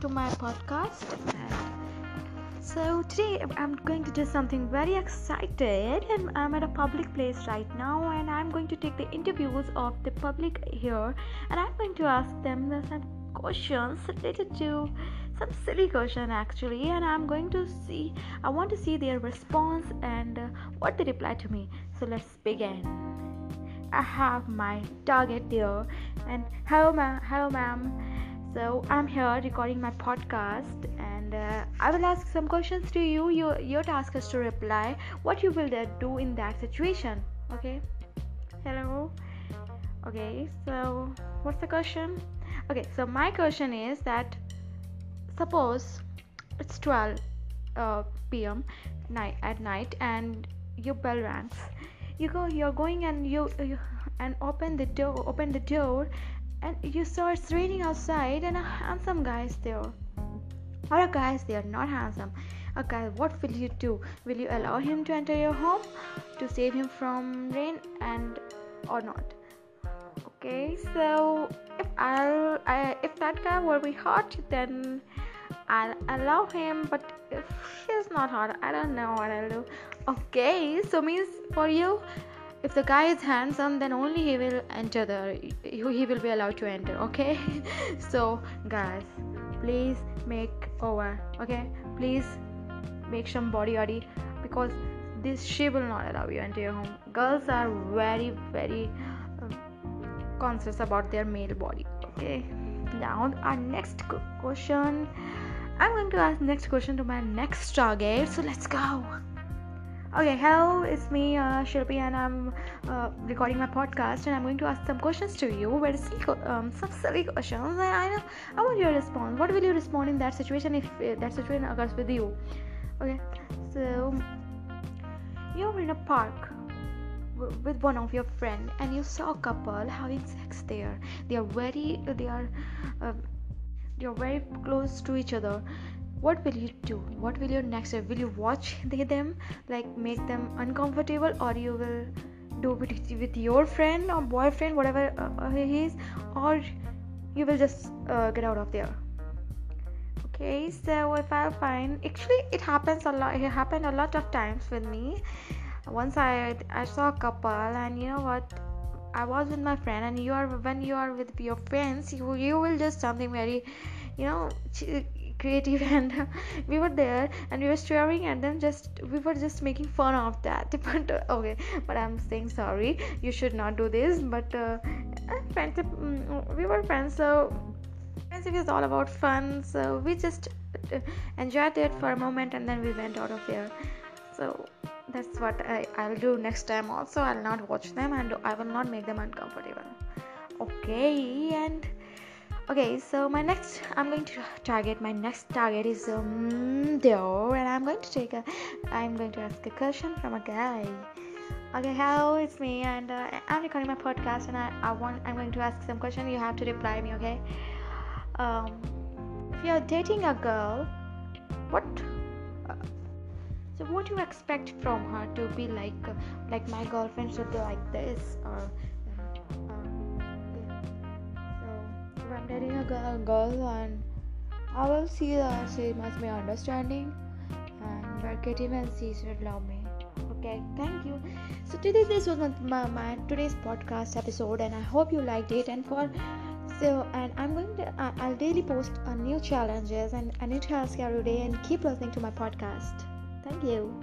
to my podcast. So, today I'm going to do something very excited, and I'm at a public place right now, and I'm going to take the interviews of the public here, and I'm going to ask them some questions related to some silly question actually, and I'm going to see, I want to see their response and what they reply to me. So, let's begin. I have my target there, and hello, ma'am. Hello, ma'am so I'm here recording my podcast, and uh, I will ask some questions to you. Your your task is to reply what you will do in that situation. Okay. Hello. Okay. So what's the question? Okay. So my question is that suppose it's 12 uh, p.m. night at night, and your bell rings. You go. You're going and you, you and open the door. Open the door and you saw it's raining outside and a handsome guy is there. Or a guy is there not handsome. A guy what will you do? Will you allow him to enter your home to save him from rain and or not? Okay so if i'll I, if that guy will be hot then i'll allow him. But if he's not hot i don't know what i'll do. Okay so means for you if the guy is handsome then only he will enter the he will be allowed to enter okay? So guys please make over okay? Please make some body body because this she will not allow you into your home. Girls are very very uh, conscious about their male body okay? Now our next question. I'm going to ask next question to my next target so let's go Okay, hello, it's me, uh, Shilpi, and I'm uh, recording my podcast, and I'm going to ask some questions to you. Very silly, um, some silly questions. I, I know. I want your response. What will you respond in that situation if uh, that situation occurs with you? Okay, so you're in a park with one of your friend, and you saw a couple having sex there. They are very, they are, uh, they are very close to each other what will you do? What will your next step? Will you watch them? Like make them uncomfortable or you will do it with your friend or boyfriend whatever uh, uh, he is or you will just uh, get out of there. Okay so if i find actually it happens a lot it happened a lot of times with me. Once i i saw a couple and you know what? I was with my friend and you are when you are with your friends you, you will just something very you know creative and uh, we were there and we were staring at them just we were just making fun of that. But uh, okay but i'm saying sorry you should not do this. But uh, friendship mm, we were friends so friendship is all about fun. So we just uh, enjoyed it for a moment and then we went out of there so that's what I, i'll do next time also. I'll not watch them and i will not make them uncomfortable. Okay and okay so my next i'm going to target my next target is um there and i'm going to take a i'm going to ask a question from a guy. Okay hello it's me and uh, i'm recording my podcast and I, I want i'm going to ask some question you have to reply me okay? Um if you're dating a girl what uh, so what do you expect from her to be like uh, like my girlfriend should be like this or dating a girl and I will see that she must be understanding and getting and she should love me. Okay, thank you. So today this was my, my today's podcast episode and I hope you liked it and for so and I'm going to I, I'll daily post a new challenges and a new task every day and keep listening to my podcast. Thank you.